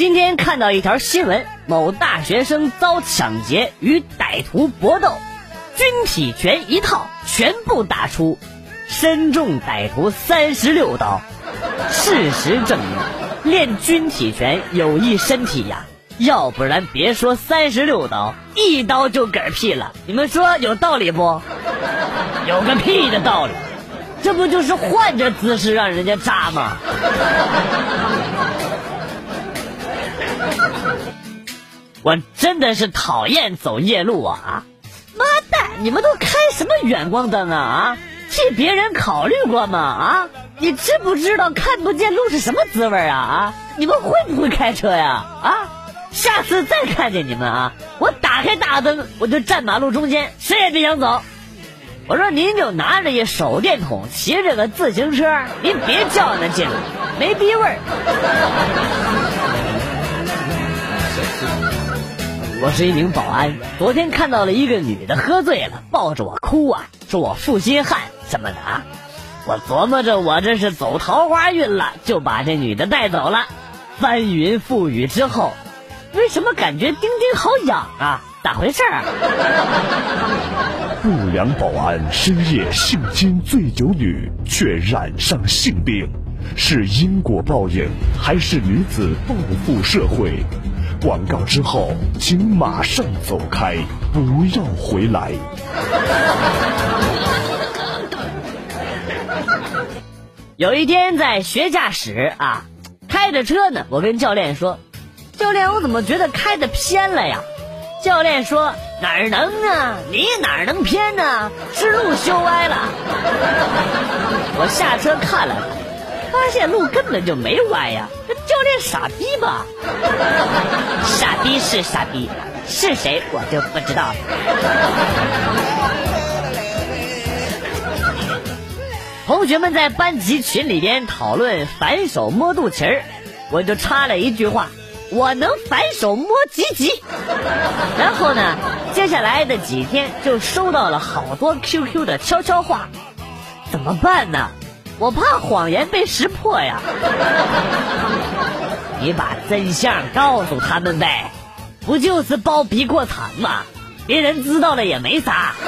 今天看到一条新闻，某大学生遭抢劫，与歹徒搏斗，军体拳一套全部打出，身中歹徒三十六刀。事实证明，练军体拳有益身体呀，要不然别说三十六刀，一刀就嗝屁了。你们说有道理不？有个屁的道理，这不就是换着姿势让人家扎吗？我真的是讨厌走夜路啊！妈蛋，你们都开什么远光灯啊啊！替别人考虑过吗啊？你知不知道看不见路是什么滋味啊啊！你们会不会开车呀啊？下次再看见你们啊，我打开大灯，我就站马路中间，谁也别想走。我说您就拿着一手电筒，骑着个自行车，您别较那劲了，没逼味儿。我是一名保安，昨天看到了一个女的喝醉了，抱着我哭啊，说我负心汉什么的啊。我琢磨着我这是走桃花运了，就把这女的带走了。翻云覆雨之后，为什么感觉丁丁好痒啊？咋回事啊？不良保安深夜性侵醉酒女，却染上性病，是因果报应，还是女子报复社会？广告之后，请马上走开，不要回来。有一天在学驾驶啊，开着车呢，我跟教练说：“教练，我怎么觉得开的偏了呀？”教练说：“哪儿能啊？你哪儿能偏呢？是路修歪了。”我下车看了。发现路根本就没歪呀！这教练傻逼吧？傻逼是傻逼，是谁我就不知道了。同学们在班级群里边讨论反手摸肚脐儿，我就插了一句话：“我能反手摸鸡鸡。”然后呢，接下来的几天就收到了好多 QQ 的悄悄话，怎么办呢？我怕谎言被识破呀！你把真相告诉他们呗，不就是包皮过长吗？别人知道了也没啥。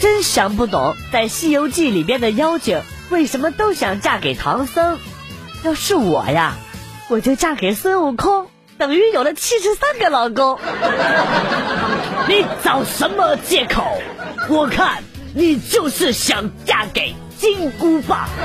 真想不懂，在《西游记》里边的妖精为什么都想嫁给唐僧？要是我呀，我就嫁给孙悟空。等于有了七十三个老公，你找什么借口？我看你就是想嫁给金箍棒。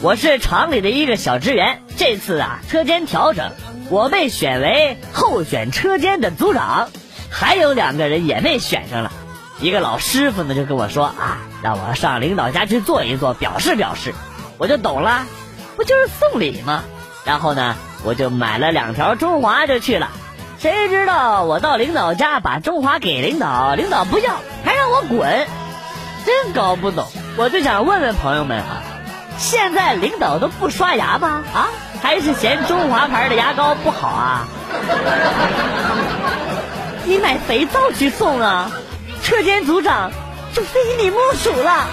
我是厂里的一个小职员，这次啊车间调整，我被选为候选车间的组长，还有两个人也被选上了。一个老师傅呢就跟我说啊，让我上领导家去坐一坐，表示表示。我就懂了，不就是送礼吗？然后呢，我就买了两条中华就去了。谁知道我到领导家把中华给领导，领导不要，还让我滚，真搞不懂。我就想问问朋友们啊，现在领导都不刷牙吗？啊，还是嫌中华牌的牙膏不好啊？你买肥皂去送啊，车间组长就非你莫属了。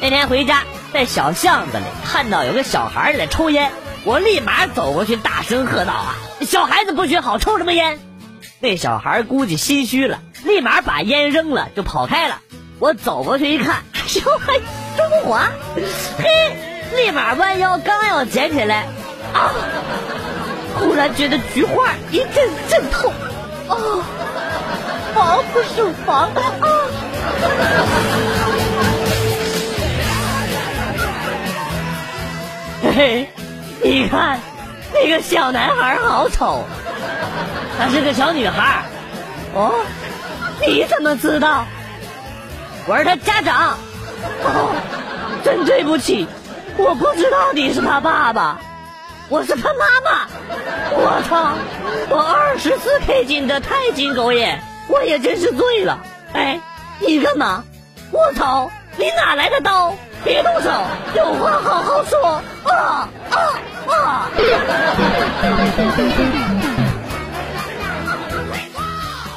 那天回家，在小巷子里看到有个小孩在抽烟，我立马走过去，大声喝道：“啊，小孩子不学好，抽什么烟？”那小孩估计心虚了，立马把烟扔了，就跑开了。我走过去一看，小孩中华，嘿，立马弯腰刚要捡起来，啊！忽然觉得菊花一阵阵痛，啊，防不胜防啊！嘿 嘿，你看，那个小男孩好丑，他是个小女孩。哦，你怎么知道？我是他家长。哦，真对不起，我不知道你是他爸爸，我是他妈妈。我操，我二十四 K 斤的太金狗眼，我也真是醉了。哎，你干嘛？我操，你哪来的刀？别动手，有话好好说。啊啊啊！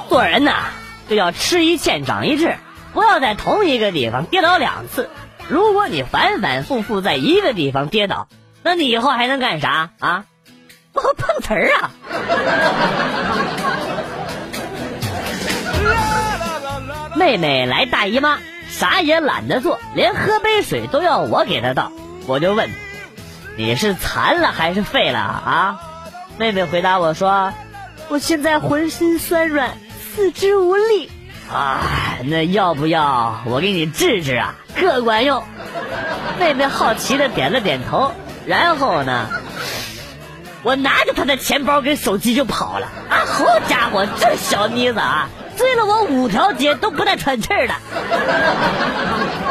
做人呐，就要吃一堑长一智，不要在同一个地方跌倒两次。如果你反反复复在一个地方跌倒，那你以后还能干啥啊？我碰瓷儿啊！妹妹来大姨妈，啥也懒得做，连喝杯水都要我给他倒。我就问，你是残了还是废了啊？妹妹回答我说，我现在浑身酸软，四肢无力。啊，那要不要我给你治治啊？可管用。妹妹好奇的点了点头，然后呢，我拿着她的钱包跟手机就跑了。啊，好家伙，这小妮子啊！追了我五条街都不带喘气儿的，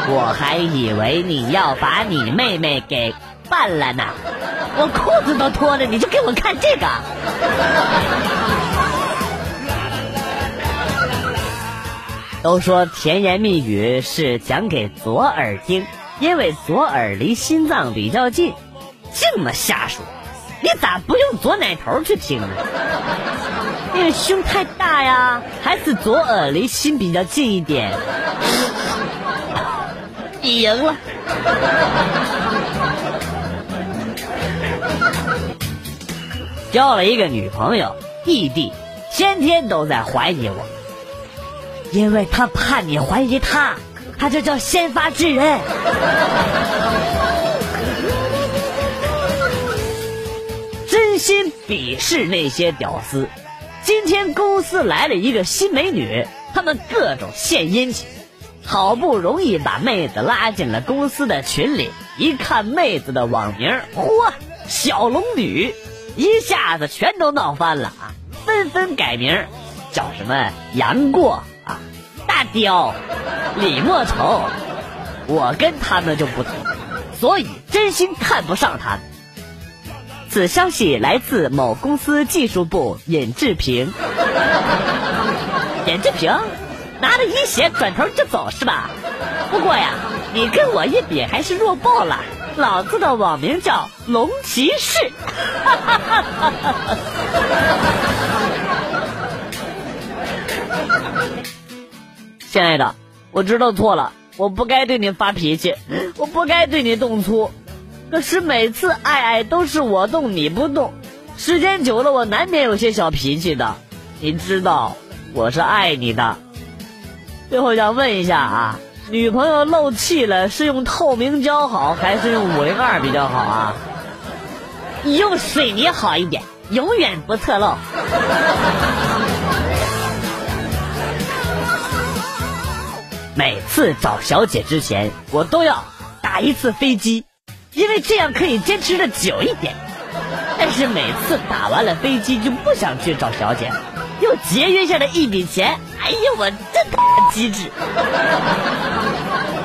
我还以为你要把你妹妹给办了呢，我裤子都脱了，你就给我看这个。都说甜言蜜语是讲给左耳听，因为左耳离心脏比较近。这么瞎说，你咋不用左奶头去听呢？因为胸太大呀，还是左耳离心比较近一点。你 赢了。交了一个女朋友，弟弟天天都在怀疑我，因为他怕你怀疑他，他这叫先发制人。真心鄙视那些屌丝。今天公司来了一个新美女，他们各种献殷勤，好不容易把妹子拉进了公司的群里，一看妹子的网名，嚯，小龙女，一下子全都闹翻了啊！纷纷改名，叫什么杨过啊、大雕、李莫愁。我跟他们就不同，所以真心看不上他们。此消息来自某公司技术部尹志平。尹志平拿着一血转头就走是吧？不过呀，你跟我一比还是弱爆了。老子的网名叫龙骑士。亲爱的，我知道错了，我不该对你发脾气，我不该对你动粗。可是每次爱爱都是我动你不动，时间久了我难免有些小脾气的，你知道我是爱你的。最后想问一下啊，女朋友漏气了是用透明胶好还是用五零二比较好啊？用水泥好一点，永远不侧漏。每次找小姐之前，我都要打一次飞机。因为这样可以坚持的久一点，但是每次打完了飞机就不想去找小姐，又节约下来一笔钱。哎呀，我真他机智！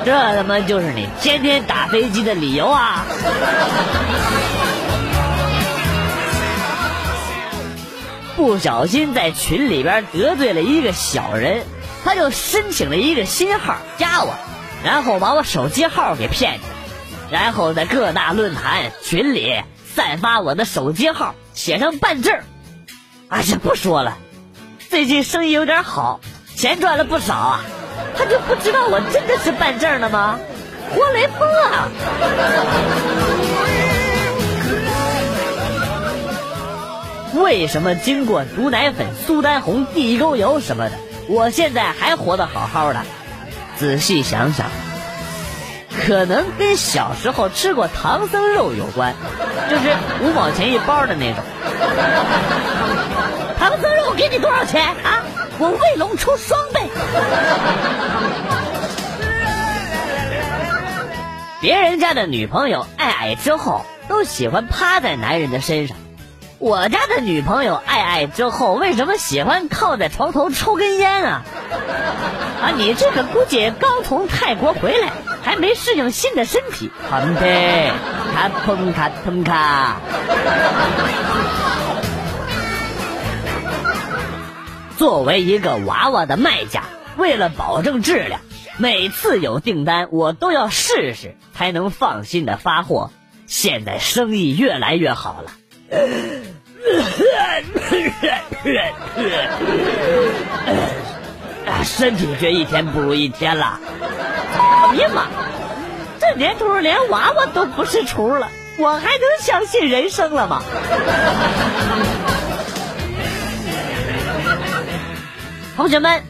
这他妈就是你天天打飞机的理由啊！不小心在群里边得罪了一个小人，他就申请了一个新号加我，然后把我手机号给骗去。然后在各大论坛群里散发我的手机号，写上办证。哎呀，不说了，最近生意有点好，钱赚了不少啊。他就不知道我真的是办证的吗？活雷锋啊！为什么经过毒奶粉、苏丹红、地沟油什么的，我现在还活得好好的？仔细想想。可能跟小时候吃过唐僧肉有关，就是五毛钱一包的那种。唐僧肉给你多少钱啊？我卫龙出双倍。别人家的女朋友爱爱之后都喜欢趴在男人的身上，我家的女朋友爱爱之后为什么喜欢靠在床头抽根烟啊？啊，你这个估计刚从泰国回来。没适应新的身体，好的，卡砰卡砰卡。作为一个娃娃的卖家，为了保证质量，每次有订单我都要试试，才能放心的发货。现在生意越来越好了。身体却一天不如一天了。哎呀妈！这年头连娃娃都不是雏了，我还能相信人生了吗？同学们，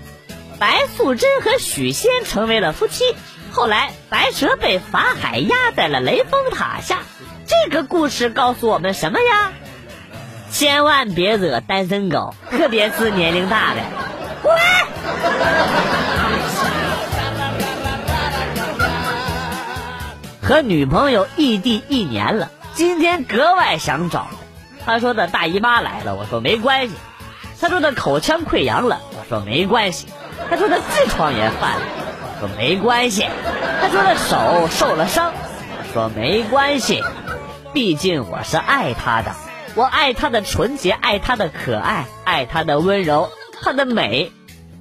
白素贞和许仙成为了夫妻。后来，白蛇被法海压在了雷峰塔下。这个故事告诉我们什么呀？千万别惹单身狗，特别是年龄大的。滚！和女朋友异地一年了，今天格外想找。他说的大姨妈来了，我说没关系。他说的口腔溃疡了，我说没关系。他说的痔疮也犯了，我说没关系。他说的手受了伤，我说没关系。毕竟我是爱他的，我爱他的纯洁，爱他的可爱，爱他的温柔，他的美，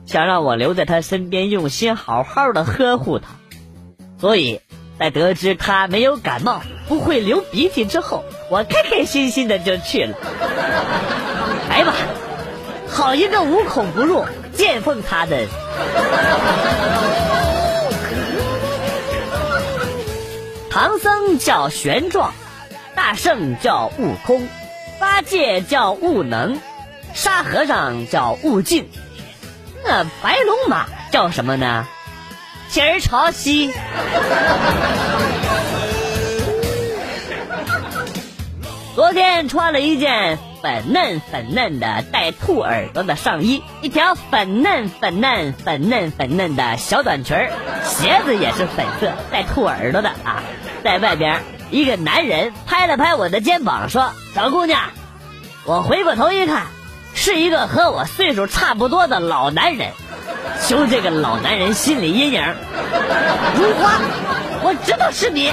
想让我留在他身边，用心好好的呵护他。所以在得知他没有感冒，不会流鼻涕之后，我开开心心的就去了。来吧，好一个无孔不入、见缝插针。唐僧叫玄奘。大圣叫悟空，八戒叫悟能，沙和尚叫悟净，那白龙马叫什么呢？蹄儿朝西。昨天穿了一件粉嫩粉嫩的带兔耳朵的上衣，一条粉嫩粉嫩粉嫩粉嫩的小短裙儿，鞋子也是粉色带兔耳朵的啊，在外边。一个男人拍了拍我的肩膀，说：“小姑娘。”我回过头一看，是一个和我岁数差不多的老男人。求这个老男人心理阴影。如花，我知道是你。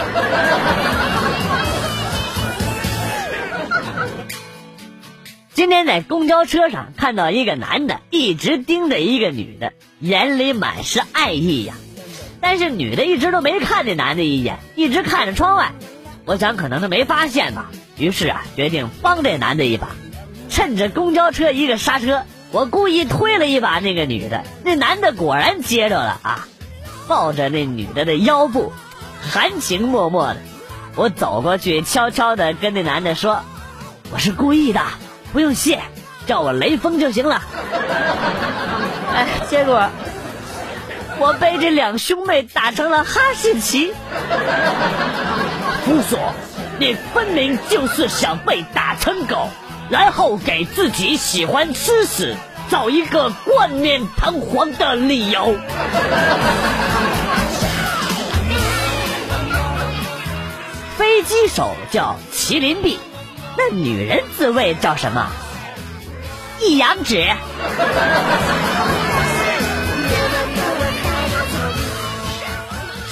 今天在公交车上看到一个男的一直盯着一个女的，眼里满是爱意呀。但是女的一直都没看这男的一眼，一直看着窗外。我想可能他没发现吧，于是啊，决定帮这男的一把。趁着公交车一个刹车，我故意推了一把那个女的，那男的果然接着了啊，抱着那女的的腰部，含情脉脉的。我走过去，悄悄的跟那男的说：“我是故意的，不用谢，叫我雷锋就行了。”哎，结果我被这两兄妹打成了哈士奇。胡说！你分明就是想被打成狗，然后给自己喜欢吃屎找一个冠冕堂皇的理由。飞机手叫麒麟臂，那女人自慰叫什么？一阳指。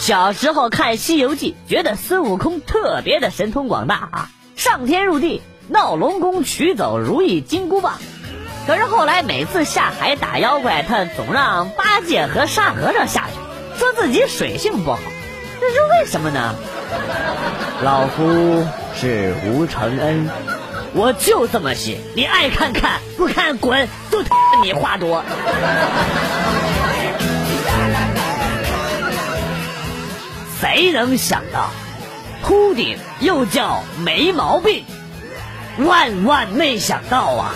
小时候看《西游记》，觉得孙悟空特别的神通广大啊，上天入地，闹龙宫取走如意金箍棒。可是后来每次下海打妖怪，他总让八戒和沙和尚下去，说自己水性不好，这是为什么呢？老夫是吴承恩，我就这么写，你爱看看，不看滚，就你话多。谁能想到，秃顶又叫没毛病？万万没想到啊！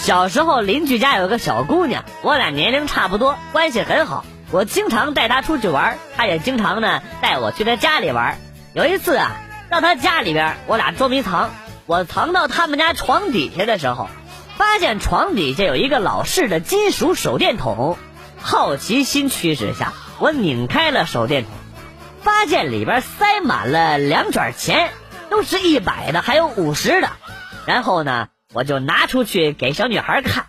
小时候邻居家有个小姑娘，我俩年龄差不多，关系很好。我经常带她出去玩，她也经常呢带我去她家里玩。有一次啊，到她家里边，我俩捉迷藏，我藏到他们家床底下的时候。发现床底下有一个老式的金属手电筒，好奇心驱使下，我拧开了手电筒，发现里边塞满了两卷钱，都是一百的，还有五十的。然后呢，我就拿出去给小女孩看，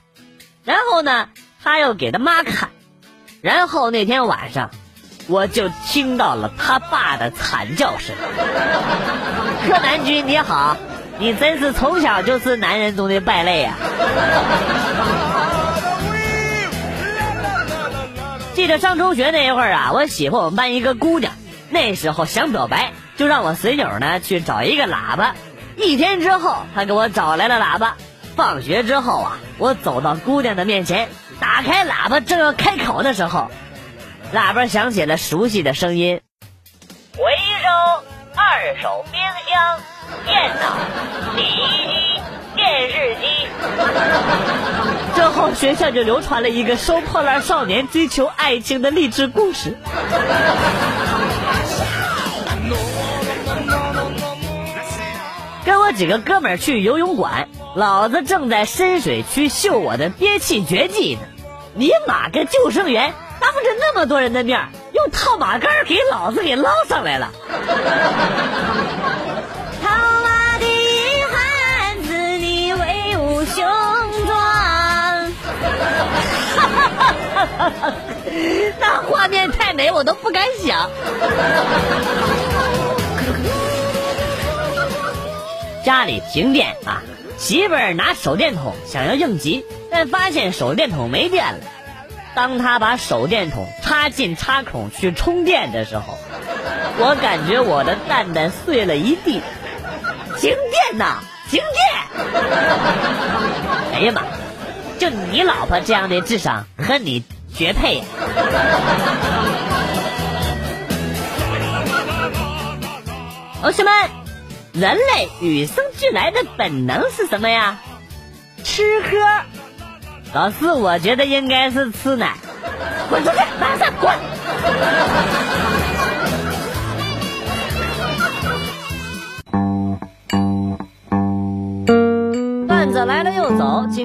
然后呢，她又给她妈看，然后那天晚上，我就听到了他爸的惨叫声。柯南君你好。你真是从小就是男人中的败类啊！记得上中学那一会儿啊，我喜欢我们班一个姑娘，那时候想表白，就让我随手呢去找一个喇叭。一天之后，他给我找来了喇叭。放学之后啊，我走到姑娘的面前，打开喇叭，正要开口的时候，喇叭响起了熟悉的声音：回收二手冰箱、电脑、洗衣机、电视机。之后，学校就流传了一个收破烂少年追求爱情的励志故事。跟我几个哥们儿去游泳馆，老子正在深水区秀我的憋气绝技呢。尼玛个救生员，当着那么多人的面，用套马杆给老子给捞上来了。套马的汉子，你威武雄壮。那画面太美，我都不敢想。家里停电啊，媳妇儿拿手电筒想要应急，但发现手电筒没电了。当他把手电筒插进插孔去充电的时候，我感觉我的蛋蛋碎了一地。停电呐！停电！哎呀妈！就你老婆这样的智商，和你绝配！同学们。人类与生俱来的本能是什么呀？吃喝。老师，我觉得应该是吃奶。滚出去！马上滚！